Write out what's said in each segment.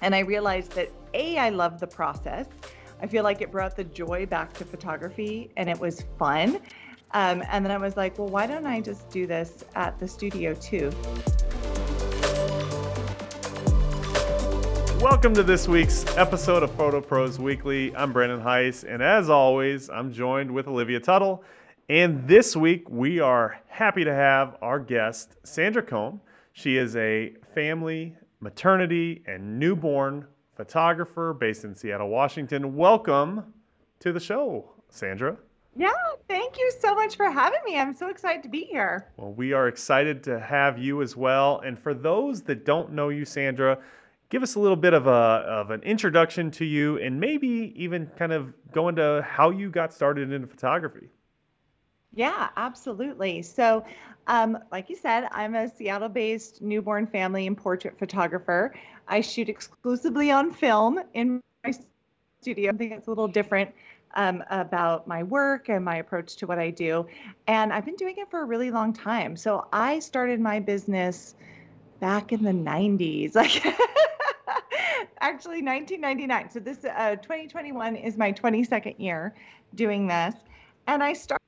And I realized that A, I love the process. I feel like it brought the joy back to photography and it was fun. Um, and then I was like, well, why don't I just do this at the studio too? Welcome to this week's episode of Photo Pros Weekly. I'm Brandon Heiss, and as always, I'm joined with Olivia Tuttle. And this week, we are happy to have our guest, Sandra Coan. She is a family, maternity, and newborn photographer based in Seattle, Washington. Welcome to the show, Sandra. Yeah, thank you so much for having me. I'm so excited to be here. Well, we are excited to have you as well. And for those that don't know you, Sandra, give us a little bit of a of an introduction to you and maybe even kind of go into how you got started into photography. Yeah, absolutely. So, um, like you said, I'm a Seattle based newborn family and portrait photographer. I shoot exclusively on film in my studio. I think it's a little different um, about my work and my approach to what I do. And I've been doing it for a really long time. So, I started my business back in the 90s. Like, actually 1999. So this uh, 2021 is my 22nd year doing this, and I started.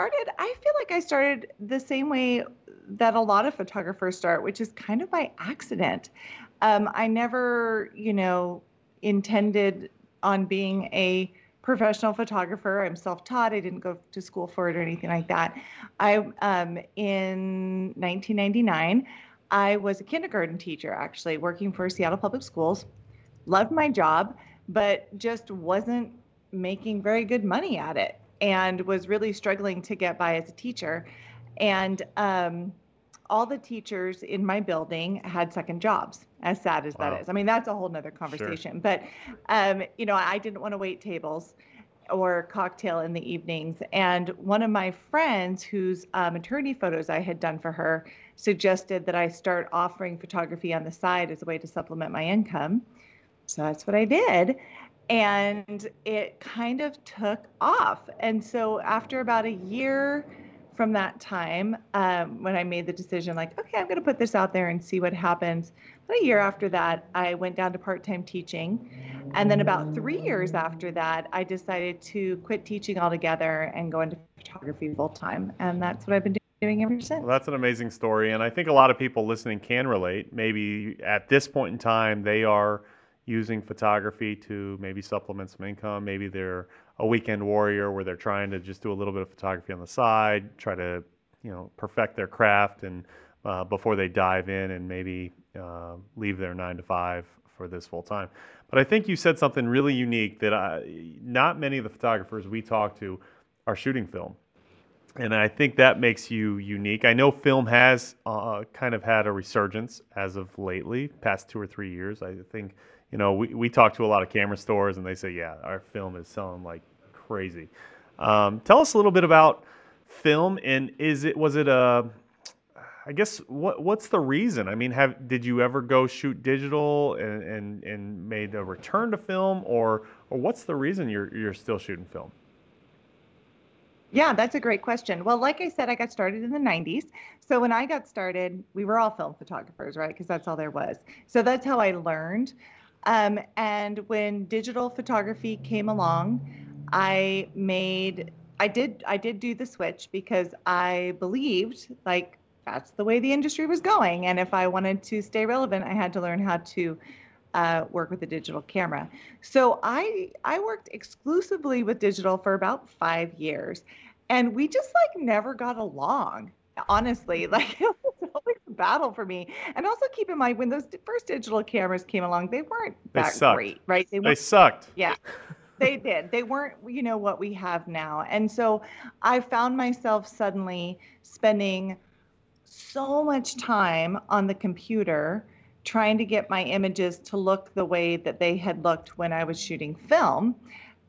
I feel like I started the same way that a lot of photographers start, which is kind of by accident. Um, I never, you know, intended on being a professional photographer. I'm self-taught. I didn't go to school for it or anything like that. I um, in 1999. I was a kindergarten teacher, actually, working for Seattle Public Schools. Loved my job, but just wasn't making very good money at it and was really struggling to get by as a teacher. And um, all the teachers in my building had second jobs, as sad as wow. that is. I mean, that's a whole nother conversation. Sure. But, um, you know, I didn't want to wait tables or cocktail in the evenings. And one of my friends, whose uh, maternity photos I had done for her, suggested that I start offering photography on the side as a way to supplement my income. So that's what I did. And it kind of took off. And so after about a year from that time, um, when I made the decision, like, okay, I'm going to put this out there and see what happens. But a year after that, I went down to part time teaching. And then about three years after that, I decided to quit teaching altogether and go into photography full time. And that's what I've been doing ever since. Well, that's an amazing story, and I think a lot of people listening can relate. Maybe at this point in time, they are using photography to maybe supplement some income. Maybe they're a weekend warrior where they're trying to just do a little bit of photography on the side, try to you know perfect their craft, and uh, before they dive in and maybe uh, leave their nine to five for this full time. But I think you said something really unique that I, not many of the photographers we talk to are shooting film and I think that makes you unique. I know film has uh, kind of had a resurgence as of lately, past two or three years. I think, you know, we, we talk to a lot of camera stores and they say, yeah, our film is selling like crazy. Um, tell us a little bit about film and is it, was it a, I guess what what's the reason? I mean, have did you ever go shoot digital and, and, and made a return to film or or what's the reason you're you're still shooting film? Yeah, that's a great question. Well, like I said, I got started in the 90s. So when I got started, we were all film photographers, right? Because that's all there was. So that's how I learned. Um, and when digital photography came along, I made I did I did do the switch because I believed like that's the way the industry was going and if I wanted to stay relevant I had to learn how to uh, work with a digital camera. So I I worked exclusively with digital for about five years, and we just like never got along. Honestly, like it was always a battle for me. And also keep in mind when those first digital cameras came along, they weren't they that sucked. great, right? They, they sucked. Yeah. they did. They weren't, you know, what we have now. And so I found myself suddenly spending so much time on the computer trying to get my images to look the way that they had looked when I was shooting film.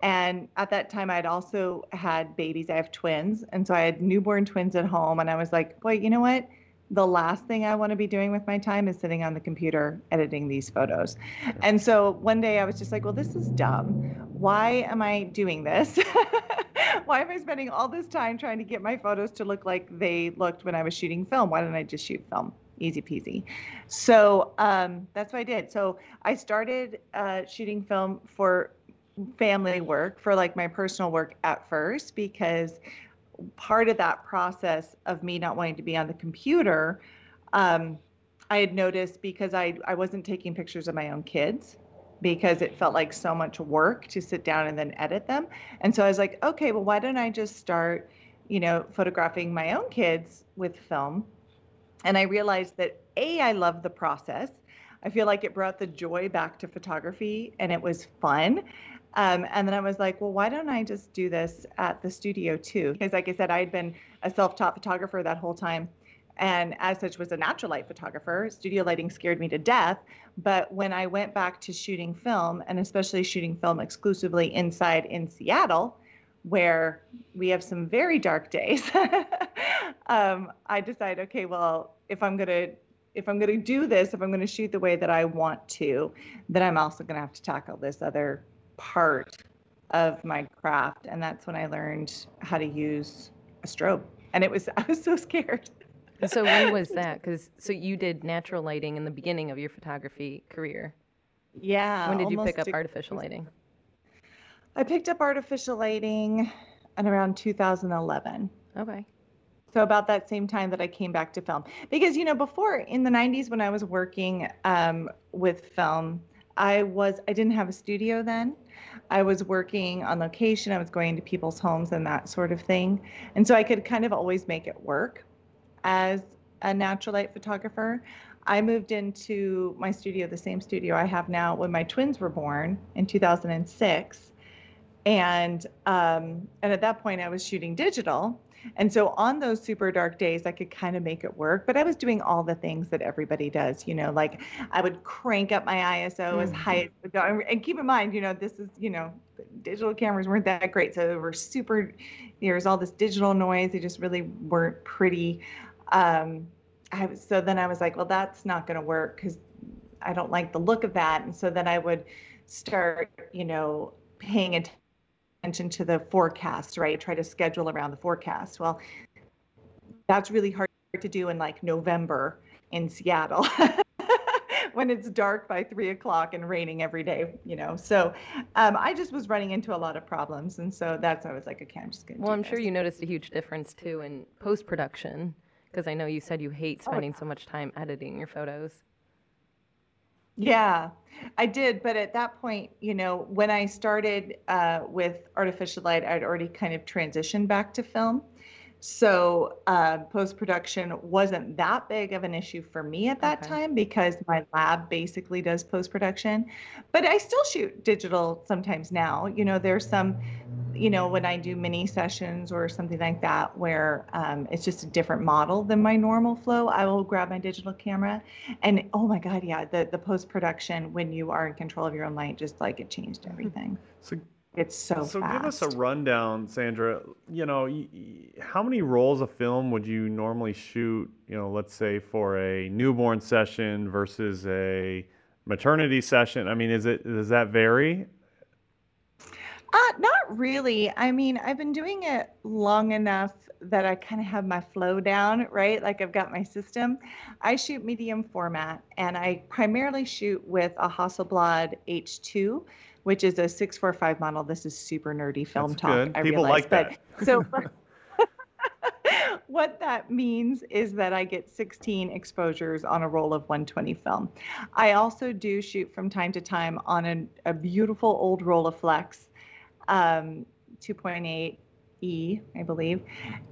And at that time, I'd also had babies. I have twins. And so I had newborn twins at home. And I was like, boy, you know what? The last thing I want to be doing with my time is sitting on the computer editing these photos. And so one day I was just like, well, this is dumb. Why am I doing this? Why am I spending all this time trying to get my photos to look like they looked when I was shooting film? Why didn't I just shoot film? easy peasy. So um, that's what I did. So I started uh, shooting film for family work, for like my personal work at first, because part of that process of me not wanting to be on the computer, um, I had noticed because I, I wasn't taking pictures of my own kids because it felt like so much work to sit down and then edit them. And so I was like, okay, well, why don't I just start, you know, photographing my own kids with film? And I realized that A, I love the process. I feel like it brought the joy back to photography and it was fun. Um, and then I was like, well, why don't I just do this at the studio too? Because, like I said, I had been a self taught photographer that whole time. And as such, was a natural light photographer. Studio lighting scared me to death. But when I went back to shooting film, and especially shooting film exclusively inside in Seattle, where we have some very dark days, um, I decided, okay, well, if I'm gonna if I'm gonna do this, if I'm gonna shoot the way that I want to, then I'm also gonna have to tackle this other part of my craft and that's when i learned how to use a strobe. And it was i was so scared. So when was that? Because so you did natural lighting in the beginning of your photography career. Yeah when did you pick up artificial lighting? I picked up artificial lighting in around 2011 okay. So about that same time that I came back to film, because you know before in the 90s when I was working um, with film, I was I didn't have a studio then. I was working on location. I was going to people's homes and that sort of thing, and so I could kind of always make it work as a natural light photographer. I moved into my studio, the same studio I have now, when my twins were born in 2006, and um, and at that point I was shooting digital and so on those super dark days, I could kind of make it work, but I was doing all the things that everybody does, you know, like I would crank up my ISO mm-hmm. as high as it go. And keep in mind, you know, this is, you know, digital cameras weren't that great. So they were super, there's all this digital noise. They just really weren't pretty. Um, I so then I was like, well, that's not going to work because I don't like the look of that. And so then I would start, you know, paying attention attention to the forecast, right? Try to schedule around the forecast. Well, that's really hard to do in like November in Seattle. when it's dark by three o'clock and raining every day, you know. So um, I just was running into a lot of problems, and so that's why I was like, okay, I'm just gonna. Well, I'm this. sure you noticed a huge difference too in post production because I know you said you hate spending oh, yeah. so much time editing your photos. Yeah, I did. But at that point, you know, when I started uh, with artificial light, I'd already kind of transitioned back to film. So uh, post production wasn't that big of an issue for me at that okay. time because my lab basically does post production. But I still shoot digital sometimes now. You know, there's some you know, when I do mini sessions or something like that, where um, it's just a different model than my normal flow, I will grab my digital camera. And oh my God, yeah, the, the post production when you are in control of your own light, just like it changed everything. So it's so so fast. give us a rundown, Sandra. You know, y- y- how many rolls of film would you normally shoot? You know, let's say for a newborn session versus a maternity session. I mean, is it does that vary? Uh, not really. I mean, I've been doing it long enough that I kind of have my flow down, right? Like I've got my system. I shoot medium format and I primarily shoot with a Hasselblad H2, which is a 645 model. This is super nerdy film That's talk. Good. I People realize. like that. But, so what that means is that I get 16 exposures on a roll of 120 film. I also do shoot from time to time on a, a beautiful old Rolleiflex um, 2.8 E, I believe.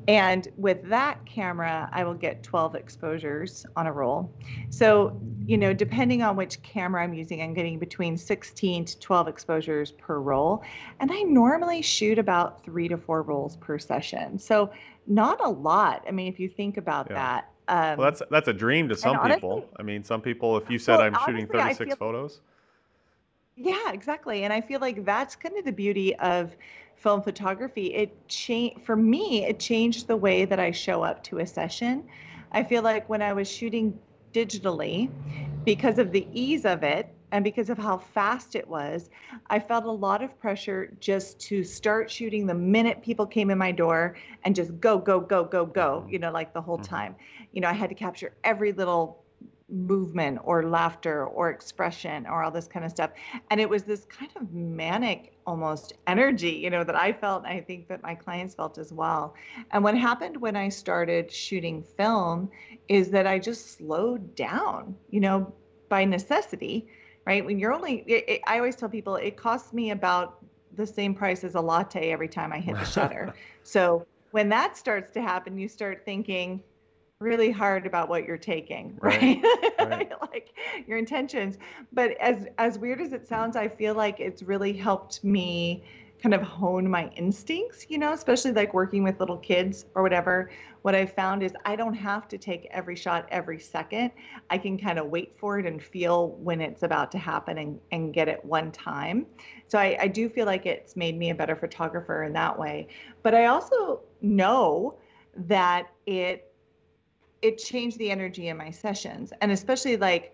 And with that camera, I will get 12 exposures on a roll. So, you know, depending on which camera I'm using, I'm getting between 16 to 12 exposures per roll. And I normally shoot about three to four rolls per session. So, not a lot. I mean, if you think about yeah. that. Um, well, that's that's a dream to some honestly, people. I mean, some people, if you said well, I'm shooting 36 feel, photos. Yeah, exactly. And I feel like that's kind of the beauty of film photography. It changed for me, it changed the way that I show up to a session. I feel like when I was shooting digitally, because of the ease of it, and because of how fast it was, I felt a lot of pressure just to start shooting the minute people came in my door and just go, go, go, go, go, you know, like the whole Mhm. time. You know, I had to capture every little movement or laughter or expression or all this kind of stuff. And it was this kind of manic almost energy, you know, that I felt. I think that my clients felt as well. And what happened when I started shooting film is that I just slowed down, you know, by necessity, right? When you're only, it, it, I always tell people it costs me about the same price as a latte every time I hit the shutter. so when that starts to happen, you start thinking, really hard about what you're taking right, Right, like your intentions. But as as weird as it sounds i feel like it's really helped me kind of hone my instincts you know especially like working with little kids or whatever. What I've found is i don't have to take every shot every second. I can kind of wait for it and feel when it's about to happen and, and get it one time. So I, I do feel like it's made me a better photographer in that way. But i also know that it it changed the energy in my sessions and especially like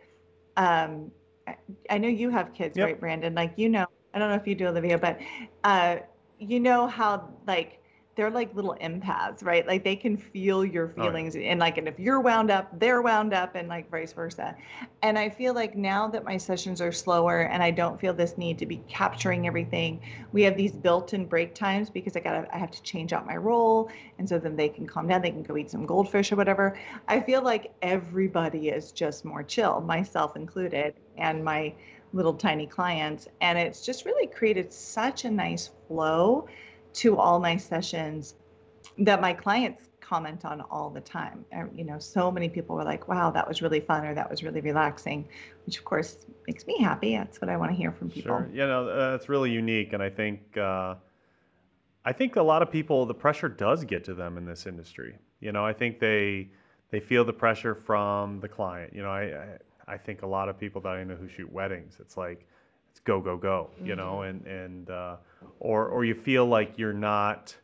um I- know you have kids Yep. right brandon like you know i don't know if you do olivia but uh you know how like they're like little empaths right? Like they can feel your Oh, yeah. feelings and like and if you're wound up they're wound up and like vice versa. And i feel like now that my sessions are slower and i don't feel this need to be capturing everything we have these built-in break times because i gotta i have to change out my roll and so then they can calm down they can go eat some goldfish or whatever. I feel like everybody is just more chill myself included and my little tiny clients and it's just really created such a nice flow to all my sessions that my clients comment on all the time And, you know so many people were like wow that was really fun or that was really relaxing which of course makes me happy that's what i want to hear from people Sure. You know, uh, it's really unique, and I think uh, I think a lot of people the pressure does get to them in this industry. You know, I think they they feel the pressure from the client. You know, I I, I think a lot of people that I know who shoot weddings, it's like it's go go go. You know, and and uh, or or you feel like you're not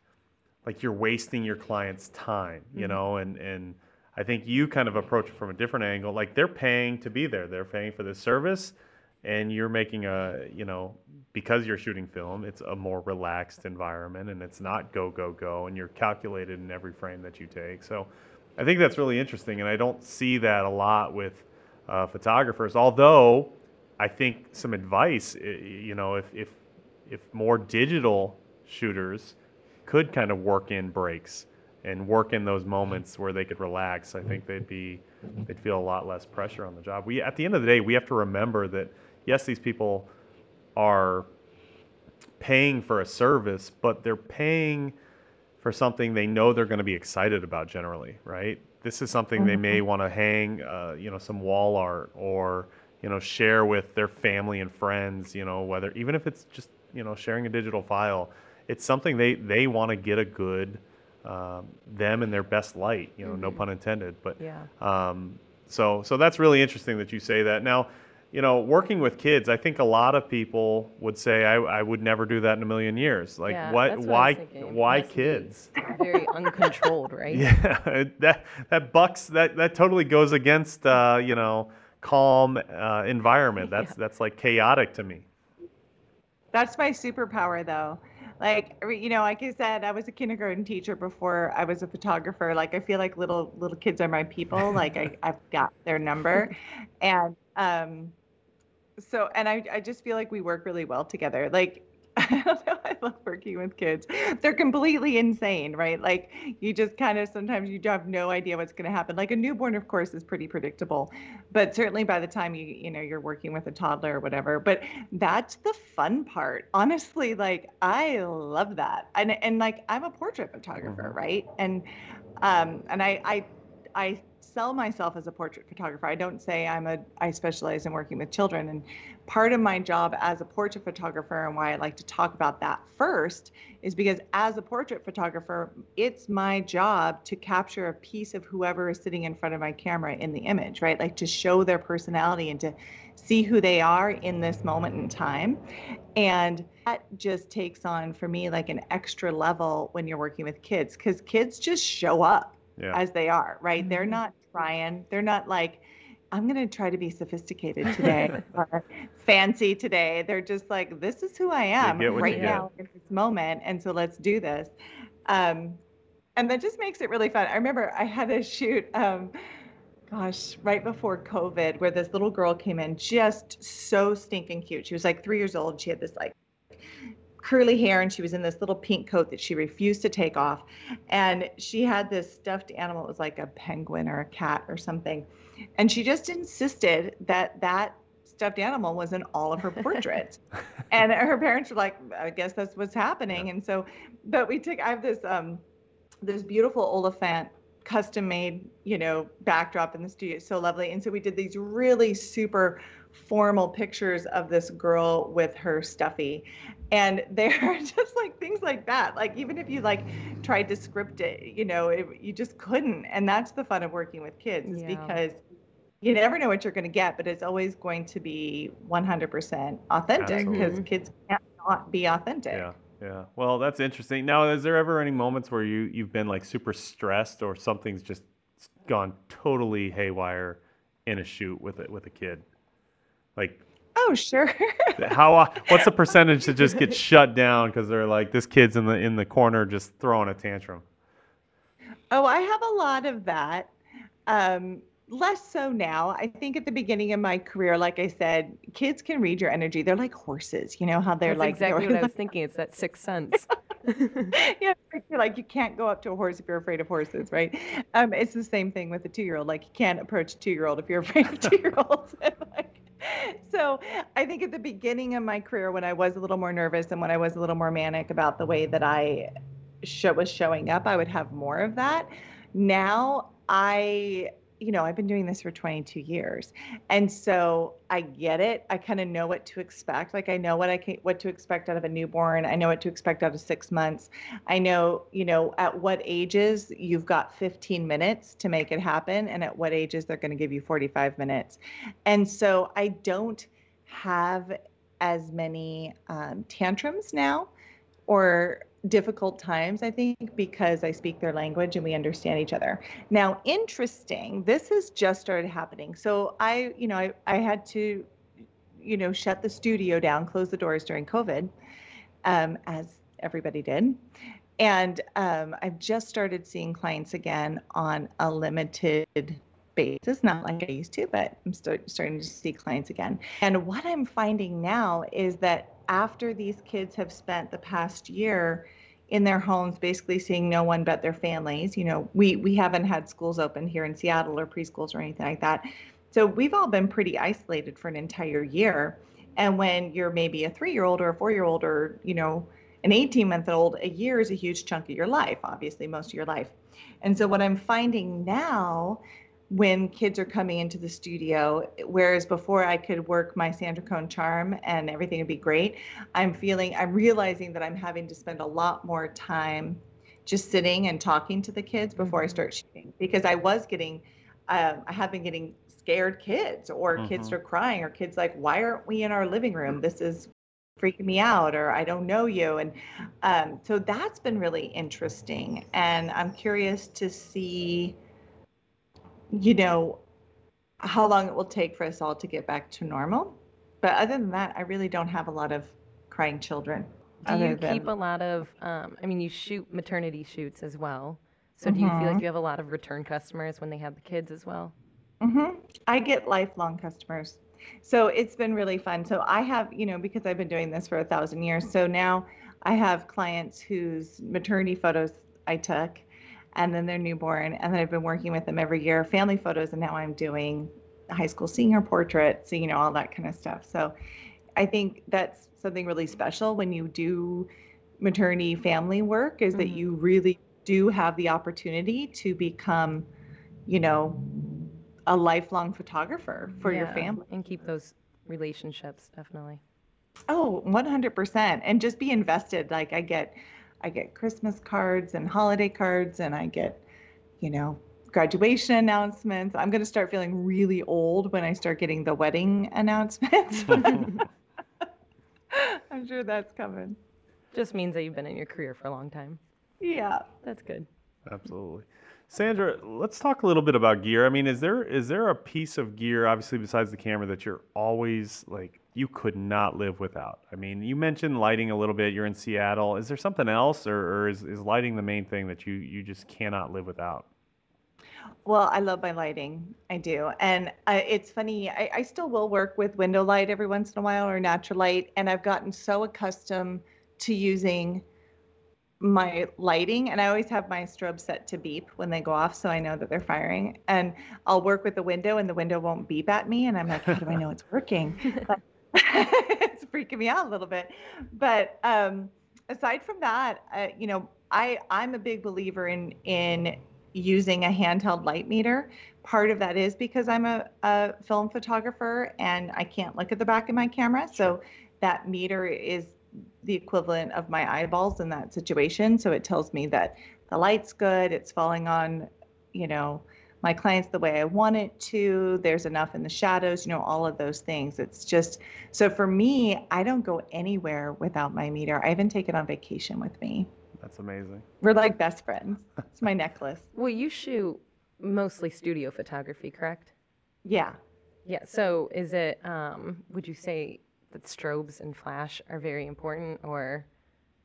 like you're wasting your client's time. You Mhm. know, and and I think you kind of approach it from a different angle. Like they're paying to be there. They're paying for this service and you're making a you know because you're shooting film it's a more relaxed environment and it's not go go go and you're calculated in every frame that you take so i think that's really interesting and i don't see that a lot with uh, photographers although i think some advice you know if if if more digital shooters could kind of work in breaks and work in those moments where they could relax i think they'd be they'd feel a lot less pressure on the job. We at the end of the day we have to remember that yes these people are paying for a service but they're paying for something they know they're going to be excited about generally right? This is something they may want to hang uh, you know some wall art or you know share with their family and friends you know whether even if it's just you know sharing a digital file it's something they they want to get a good um, them in their best light you know no pun intended but Yeah. um, so so that's really interesting that you say that. Now, you know, working with kids, I think a lot of people would say I, I would never do that in a million years. Like Yeah, what why was thinking. It why kids? Very uncontrolled, right? Yeah, that that bucks that that totally goes against uh, you know calm uh, environment. That's that's like chaotic to me. That's my superpower, though. Like you know, like I said, I was a kindergarten teacher before I was a photographer. Like I feel like little little kids are my people. Like I I've got their number, and um, so and I I just feel like we work really well together. Like I don't know, I love working with kids. They're completely insane, right? Like you just kind of sometimes you have no idea what's going to happen. Like a newborn, of course, is pretty predictable, but certainly by the time you you know you're working with a toddler or whatever. But that's the fun part, honestly. Like I love that, and and like I'm a portrait photographer, Mhm. right? And um and I I I sell myself as a portrait photographer. I don't say I'm a I specialize in working with children and part of my job as a portrait photographer and why I like to talk about that first is because as a portrait photographer, it's my job to capture a piece of whoever is sitting in front of my camera in the image, right? Like to show their personality and to see who they are in this moment in time. And that just takes on for me like an extra level when you're working with kids because kids just show up Yeah. as they are, right? They're Mhm. not trying. They're not like, I'm going to try to be sophisticated today or fancy today. They're just like, this is who I am right now in this moment. And so let's do this. Um, and that just makes it really fun. I remember I had a shoot, um, gosh, right before COVID, where this little girl came in just so stinking cute. She was like three years old. She had this like curly hair and she was in this little pink coat that she refused to take off. And she had this stuffed animal. It was like a penguin or a cat or something. And she just insisted that that stuffed animal was in all of her portraits. and her parents were like, I guess that's what's happening. Yeah. And so, but we took, I have this, um, this beautiful Oliphant custom made, you know, backdrop in the studio. It's so lovely. And so we did these really super formal pictures of this girl with her stuffy and they're just like things like that. Like even if you like tried to script it you know it, you just couldn't. And that's the fun of working with kids is yeah. because you never know what you're going to get but it's always going to be 100% authentic because kids can't not be authentic. Yeah yeah. Well that's interesting. Now is there ever any moments where you you've been like super stressed or something's just gone totally haywire in a shoot with it with a kid? Like Oh, sure. how uh, what's the percentage that just gets shut down because they're like this kid's in the in the corner just throwing a tantrum? Oh, I have a lot of that. Um, less so now. I think at the beginning of my career, like I said, kids can read your energy. They're like horses. You know how they're That's like exactly what I was thinking. It's that sixth sense. yeah, like you can't go up to a horse if you're afraid of horses, right? Um, it's the same thing with a two-year-old. Like you can't approach a two-year-old if you're afraid of two-year-olds. so I think at the beginning of my career, when I was a little more nervous and when I was a little more manic about the way that I show, was showing up, I would have more of that. Now I you know, I've been doing this for 22 years. And so I get it. I kind of know what to expect. Like I know what I can what to expect out of a newborn. I know what to expect out of 6 months. I know, you know, at what ages you've got 15 minutes to make it happen and at what ages they're going to give you 45 minutes. And so I don't have as many um, tantrums now or difficult times, I think, because I speak their language and we understand each other. Now, interesting, this has just started happening. So I, you know, I, I had to, you know, shut the studio down, close the doors during COVID, um, as everybody did. And um, I've just started seeing clients again on a limited basis, not like I used to, but I'm start, starting to see clients again. And what I'm finding now is that after these kids have spent the past year in their homes basically seeing no one but their families you know we we haven't had schools open here in seattle or preschools or anything like that. So we've all been pretty isolated for an entire year. And when you're maybe a three year old or a four year old or you know an 18 month old a year is a huge chunk of your life obviously most of your life. And so what i'm finding now when kids are coming into the studio whereas before i could work my sandra Coan charm and everything would be great i'm feeling i'm realizing that i'm having to spend a lot more time just sitting and talking to the kids before i mm-hmm. start shooting because i was getting um, i have been getting scared kids or mm-hmm. kids are crying or kids like why aren't we in our living room this is freaking me out or i don't know you and um, so that's been really interesting and i'm curious to see you know, how long it will take for us all to get back to normal. But other than that, I really don't have a lot of crying children. Do you than... keep a lot of, um, I mean, you shoot maternity shoots as well. So do you mm-hmm. feel like you have a lot of return customers when they have the kids as well? Mm-hmm. I get lifelong customers. So it's been really fun. So I have, you know, because I've been doing this for a thousand years. So now I have clients whose maternity photos I took and then their newborn. And then I've been working with them every year, family photos, and now I'm doing high school senior portraits, so you know, all that kind of stuff. So I think that's something really special when you do maternity family work is mm-hmm. that you really do have the opportunity to become, you know, a lifelong photographer for yeah, your family and keep those relationships definitely. Oh, 100%. And just be invested. Like I get I get Christmas cards and holiday cards, and I get, you know, graduation announcements. I'm going to start feeling really old when I start getting the wedding announcements. I'm sure that's coming. Just means that you've been in your career for a long time. Yeah. That's good. Absolutely. Sandra, let's talk a little bit about gear. I mean, is there is there a piece of gear, obviously besides the camera, that you're always like you could not live without? I mean, you mentioned lighting a little bit. You're in Seattle. Is there something else, or, or is, is lighting the main thing that you you just cannot live without? Well, I love my lighting. I do. And uh, it's funny, I, I still will work with window light every once in a while or natural light. And I've gotten so accustomed to using my lighting and I always have my strobe set to beep when they go off so I know that they're firing. And I'll work with the window and the window won't beep at me and I'm like how do I know it's working? But it's freaking me out a little bit. But um, aside from that uh, you know I I'm a big believer in in using a handheld light meter. Part of that is because I'm a, a film photographer and I can't look at the back of my camera so that meter is the equivalent of my eyeballs in that situation. So it tells me that the light's good, it's falling on, you know, my clients the way I want it to. There's enough in the shadows, you know, all of those things. It's just so for me, I don't go anywhere without my meter. I even take it on vacation with me. That's amazing. We're like best friends. It's my necklace. Well, you shoot mostly studio photography, correct? Yeah. Yeah. So is it, um, would you say that strobes and flash are very important or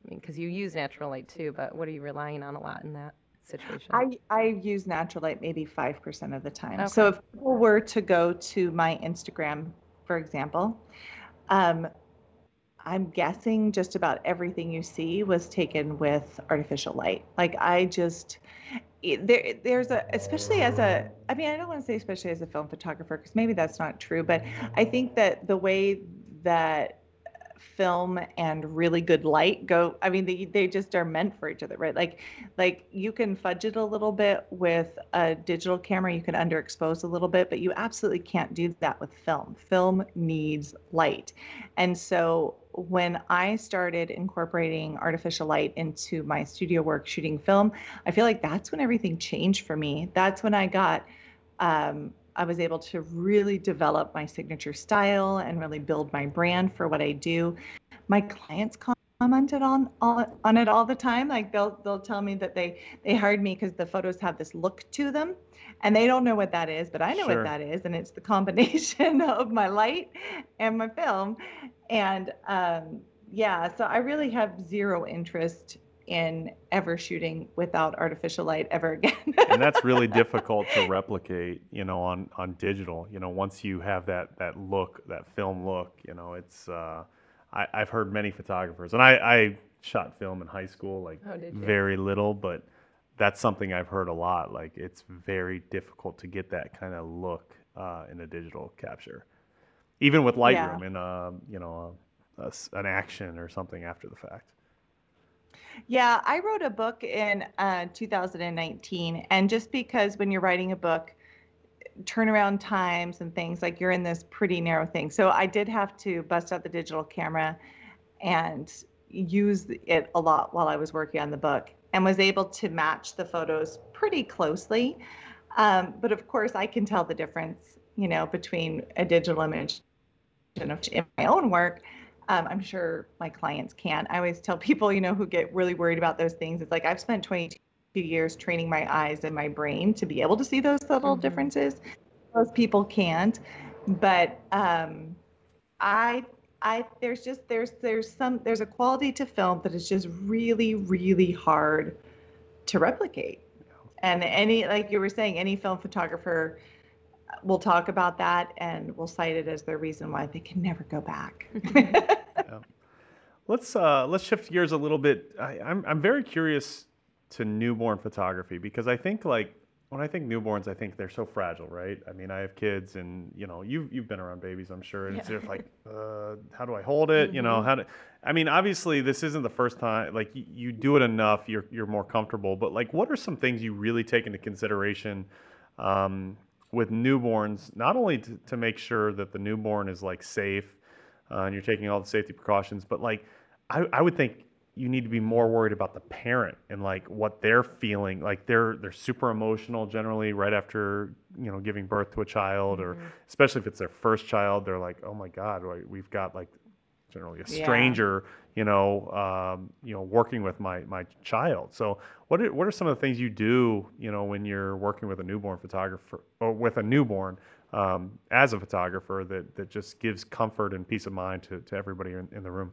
I mean, because you use natural light too, but what are you relying on a lot in that situation? I, I use natural light maybe 5% of the time. Okay. So if people were to go to my Instagram, for example, um, I'm guessing just about everything you see was taken with artificial light. Like I just, there, there's a, especially as a, I mean, I don't want to say especially as a film photographer because maybe that's not true, but I think that the way that film and really good light go i mean they, they just are meant for each other right? Like like you can fudge it a little bit with a digital camera you can underexpose a little bit but you absolutely can't do that with film. Film needs light. And so when i started incorporating artificial light into my studio work shooting film i feel like that's when everything changed for me. That's when i got um, I was able to really develop my signature style and really build my brand for what I do. My clients commented on on it all the time. Like they'll they'll tell me that they they hired me because the photos have this look to them, and they don't know what that is, but I know sure. what that is, and it's the combination of my light and my film, and um, yeah. So I really have zero interest in ever shooting without artificial light ever again. and that's really difficult to replicate, you know, on on digital. You know, once you have that that look, that film look, you know, it's. Uh, I, I've heard many photographers, and I, I shot film in high school, like oh, very little, but that's something I've heard a lot. Like it's very difficult to get that kind of look uh, in a digital capture, even with Lightroom yeah. in a you know a, a, an action or something after the fact. Yeah, I wrote a book in uh, 2019, and just because when you're writing a book, turnaround times and things like you're in this pretty narrow thing. So I did have to bust out the digital camera and use it a lot while I was working on the book, and was able to match the photos pretty closely. Um, but of course, I can tell the difference, you know, between a digital image and in my own work um, I'm sure my clients can. I always tell people, you know, who get really worried about those things. It's like I've spent 22 years training my eyes and my brain to be able to see those subtle mm-hmm. differences. Most people can't, but um, I, I, there's just there's there's some there's a quality to film that is just really really hard to replicate. And any like you were saying, any film photographer we'll talk about that and we'll cite it as their reason why they can never go back. yeah. Let's uh, let's shift gears a little bit. I, I'm I'm very curious to newborn photography because I think like when I think newborns, I think they're so fragile, right? I mean, I have kids, and you know, you've you've been around babies, I'm sure, and yeah. it's just like, uh, how do I hold it? Mm-hmm. You know, mm-hmm. how do? I mean, obviously, this isn't the first time. Like, you, you, do it enough, you're you're more comfortable. But like, what are some things you really take into consideration um, with newborns, not only to, to make sure that the newborn is like safe uh, and you're taking all the safety precautions, but like I, I would think you need to be more worried about the parent and like what they're feeling. Like they're they're super emotional generally right after you know giving birth to a child, mm-hmm. or especially if it's their first child, they're like, oh my god, we've got like generally a Yeah. You know, um, you know, working with my my child. So, what are, what are some of the things you do, you know, when you're working with a newborn photographer or with a newborn um, as a photographer that that just gives comfort and peace of mind to to everybody in, in the room?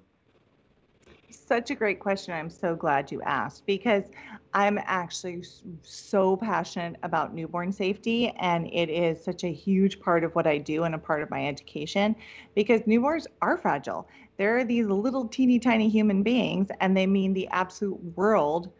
Such a great question. I'm so glad you asked because I'm actually so passionate about newborn safety, and it is such a huge part of what I do and a part of my education because newborns are fragile. They're these little teeny tiny human beings, and they mean the absolute world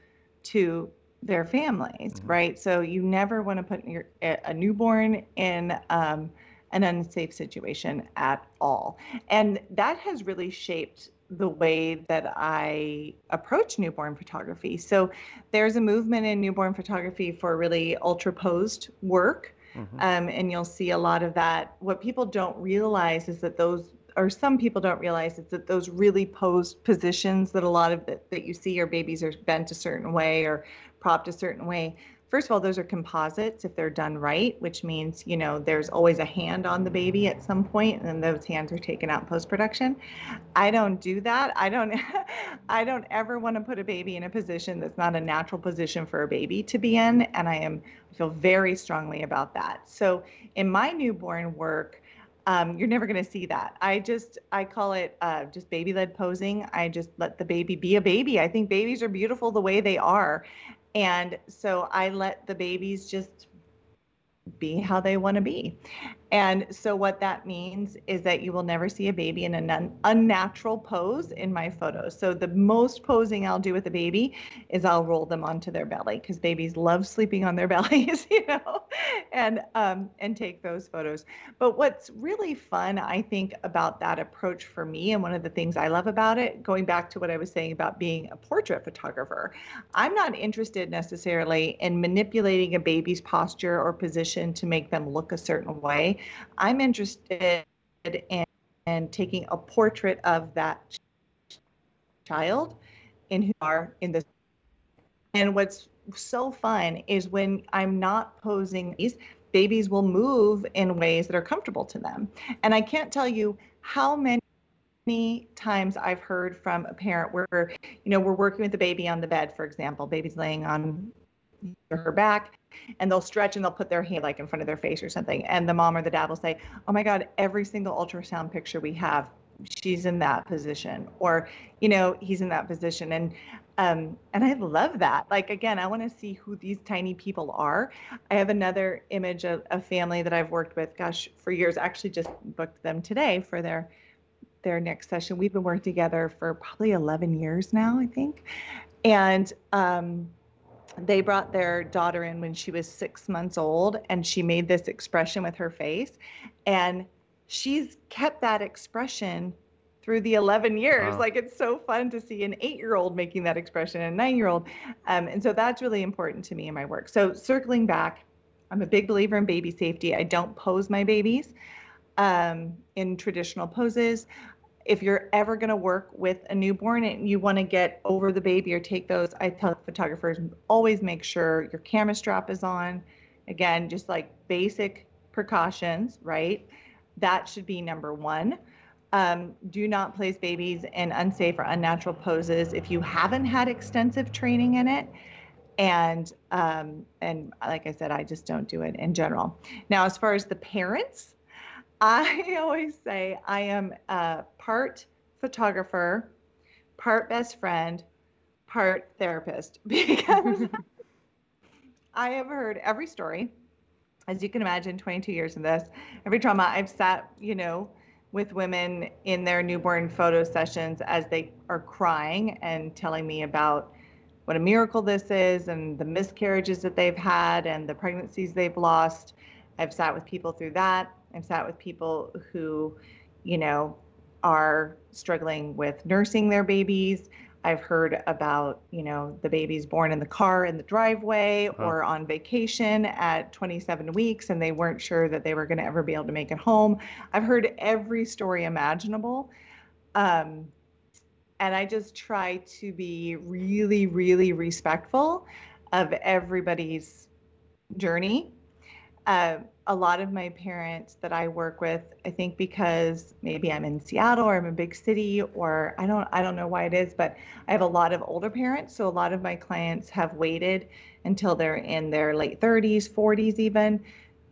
to their families, Mhm. right? So you never want to put your a newborn in um, an unsafe situation at all. And that has really shaped the way that I approach newborn photography. So there's a movement in newborn photography for really ultra posed work. Mhm. Um, and you'll see a lot of that. What people don't realize is that those, or some people don't realize, is that those really posed positions that a lot of that, that you see your babies are bent a certain way or propped a certain way. First of all, those are composites if they're done right, which means, you know, there's always a hand on the baby at some point, and then those hands are taken out post production. I don't do that. I don't I don't ever want to put a baby in a position that's not a natural position for a baby to be in, and I am I feel very strongly about that. So in my newborn work, um, you're never going to see that. I just I call it uh, just baby led posing. I just let the baby be a baby. I think babies are beautiful the way they are, and so I let the babies just be how they want to be. And so, what that means is that you will never see a baby in an un- unnatural pose in my photos. So, the most posing I'll do with a baby is I'll roll them onto their belly because babies love sleeping on their bellies, you know, and um, and take those photos. But what's really fun, I think, about that approach for me, and one of the things I love about it, going back to what I was saying about being a portrait photographer, I'm not interested necessarily in manipulating a baby's posture or position to make them look a certain way. I'm interested in, in taking a portrait of that child in who are in this. And what's so fun is when I'm not posing these, babies will move in ways that are comfortable to them. And I can't tell you how many many times I've heard from a parent where, you know, we're working with the baby on the bed, for example, baby's laying on her back and they'll stretch and they'll put their hand like in front of their face or something. And the mom or the dad will say, Oh my God, every single ultrasound picture we have, she's in that position. Or, you know, he's in that position. And um, and I love that. Like again, I want to see who these tiny people are. I have another image of a family that I've worked with, gosh, for years. Actually just booked them today for their their next session. We've been working together for probably 11 years now, I think. And um, they brought their daughter in when she was six months old, and she made this expression with her face. And she's kept that expression through the 11 years. Wow. Like it's so fun to see an eight year old making that expression, and a nine year old. Um, and so that's really important to me in my work. So circling back, I'm a big believer in baby safety. I don't pose my babies um, in traditional poses. If you're ever going to work with a newborn and you want to get over the baby or take those, I tell photographers always make sure your camera strap is on. Again, just like basic precautions, right? That should be number one. Um, do not place babies in unsafe or unnatural poses if you haven't had extensive training in it and um, and like I said, I just don't do it in general. Now, as far as the parents, I always say I am a part photographer, part best friend, part therapist because I have heard every story. As you can imagine, 22 years in this, every trauma I've sat, you know, with women in their newborn photo sessions as they are crying and telling me about what a miracle this is and the miscarriages that they've had and the pregnancies they've lost. I've sat with people through that. I've sat with people who, you know, are struggling with nursing their babies. I've heard about, you know, the babies born in the car in the driveway Wow. or on vacation at 27 weeks and they weren't sure that they were going to ever be able to make it home. I've heard every story imaginable. Um, and I just try to be really, really respectful of everybody's journey. Uh, a lot of my parents that I work with, I think because maybe I'm in Seattle or I'm a big city or I don't I don't know why it is, but I have a lot of older parents. So a lot of my clients have waited until they're in their late 30s, 40s even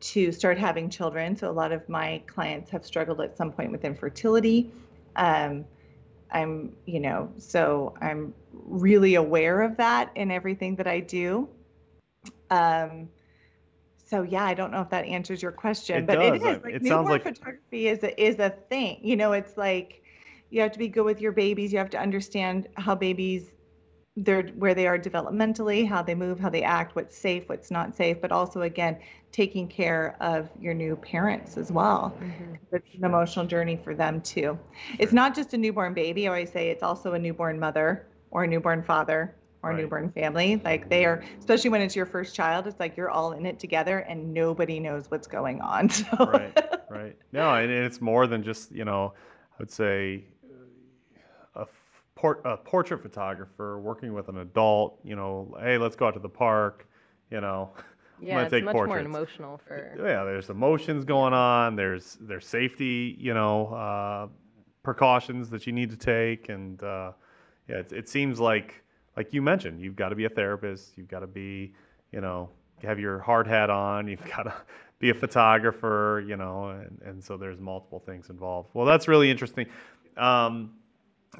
to start having children. So a lot of my clients have struggled at some point with infertility. Um, I'm, you know, so I'm really aware of that in everything that I do. Um, so yeah, I don't know if that answers your question, It but it does. I- is like it sounds newborn like- photography is a, is a thing. You know, it's like you have to be good with your babies. You have to understand how babies they're where they are developmentally, how they move, how they act, what's safe, what's not safe, but also again taking care of your new parents as well. Mhm. It's an emotional journey for them too. It's not just a newborn baby. I always say it's also a newborn mother or a newborn father or Right. newborn family. Like they are, especially when it's your first child, it's like you're all in it together and nobody knows what's going on. So right right no and it's more than just you know i would say uh, a, f- port, a portrait photographer working with an adult you know hey let's go out to the park you know Yeah, gonna it's take much more emotional for. yeah there's emotions going on there's there's safety you know uh, precautions that you need to take and uh, yeah it, it seems like like you mentioned you've got to be a therapist you've got to be you know have your hard hat on you've got to be a photographer you know and, and so there's multiple things involved. Well that's really interesting um,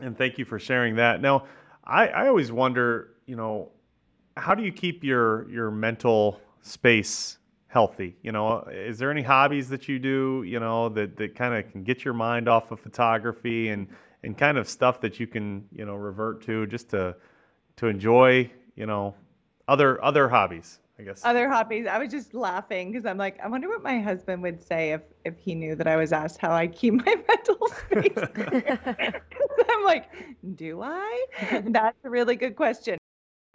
and thank you for sharing that. Now I, I always wonder you know how do you keep your your mental space healthy? You know is there any hobbies that you do you know that, that kind of can get your mind off of photography and and kind of stuff that you can you know revert to just to to enjoy you know other other hobbies i guess other hobbies. I was just laughing because I'm like, I wonder what my husband would say if if he knew that I was asked how I keep my mental space. I'm like, do I? That's a really good question.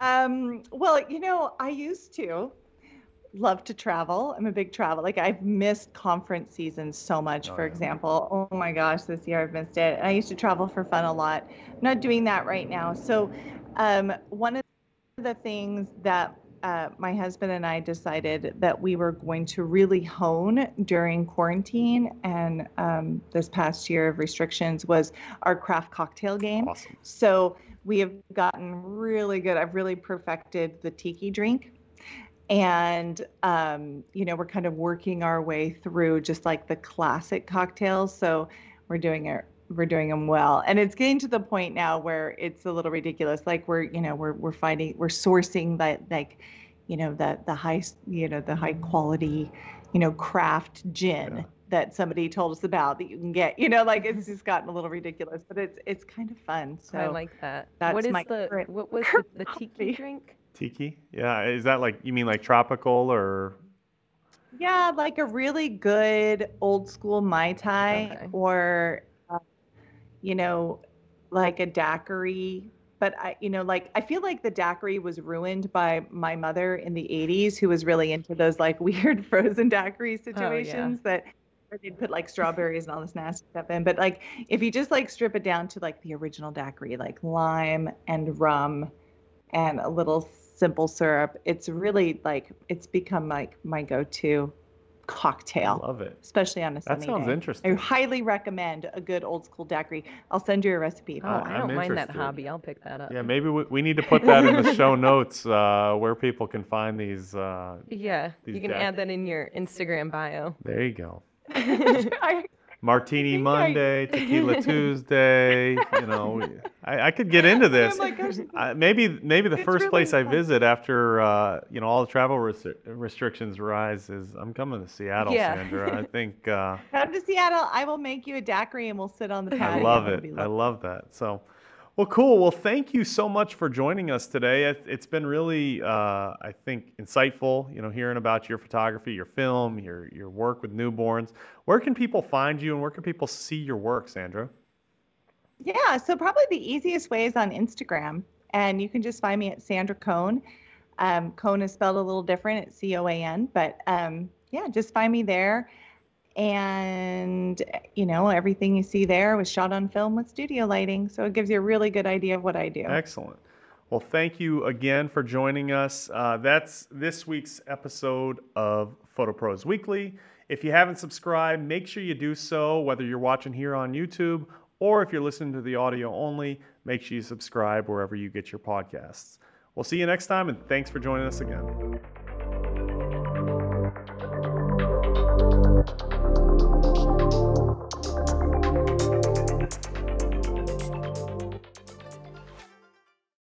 Um, well, you know, I used to love to travel. I'm a big travel. Like I've missed conference season so much, Oh, for yeah. example. Oh my gosh, this year I've missed it. And I used to travel for fun a lot. I'm not doing that right now. So um, one of the things that uh, my husband and I decided that we were going to really hone during quarantine and um, this past year of restrictions was our craft cocktail game. awesome So we have gotten really good. I've really perfected the tiki drink. And, um, you know, we're kind of working our way through just like the classic cocktails. So we're doing it. We're doing them well, and it's getting to the point now where it's a little ridiculous. Like we're, you know, we're we're finding we're sourcing that like, you know, the the high, you know, the high quality, you know, craft gin Yeah. that somebody told us about that you can get. You know, like it's just gotten a little ridiculous, but it's it's kind of fun. So I like that. that's what is the current- what was the, the tiki drink? tiki yeah is that like you mean like tropical or Yeah, like a really good old school Mai Tai Okay. or, you know, like a daiquiri. But I, you know, like I feel like the daiquiri was ruined by my mother in the 80s, who was really into those like weird frozen daiquiri oh, situations that where they'd put like strawberries and all this nasty stuff in. But like if you just like strip it down to like the original daiquiri, like lime and rum and a little simple syrup, it's really like it's become like my go-to cocktail, love it especially on a that sunny sounds day. I highly recommend a good old school daiquiri. I'll send you a recipe. if you Oh, want. I I'm don't mind that hobby. I'll pick that up. yeah maybe we, we need to put that in the show notes uh, where people can find these uh, Yeah, These you can dac- add that in your Instagram bio. there you go I, Martini think I- Monday, Tequila Tuesday. You know, I, I could get into this. Oh my gosh. I, maybe maybe the first really place I visit after uh, you know all the travel restri- restrictions rise is I'm coming to Seattle, Yeah. Sandra. I think uh, Come to Seattle. I will make you a daiquiri and we'll sit on the patio. I love it. I love that. So, well, cool. Well, thank you so much for joining us today. It, it's been really, uh, I think, insightful. You know, hearing about your photography, your film, your your work with newborns. Where can people find you, and where can people see your work, Sandra? Yeah, so probably the easiest way is on Instagram, and you can just find me at Sandra Coan. Um, Coan is spelled a little different; it's C O A N. But um, yeah, just find me there, and you know everything you see there was shot on film with studio lighting, so it gives you a really good idea of what I do. Excellent. Well, thank you again for joining us. Uh, that's this week's episode of Photo Pros Weekly. If you haven't subscribed, make sure you do so, whether you're watching here on YouTube or if you're listening to the audio only, make sure you subscribe wherever you get your podcasts. We'll see you next time, and thanks for joining us again.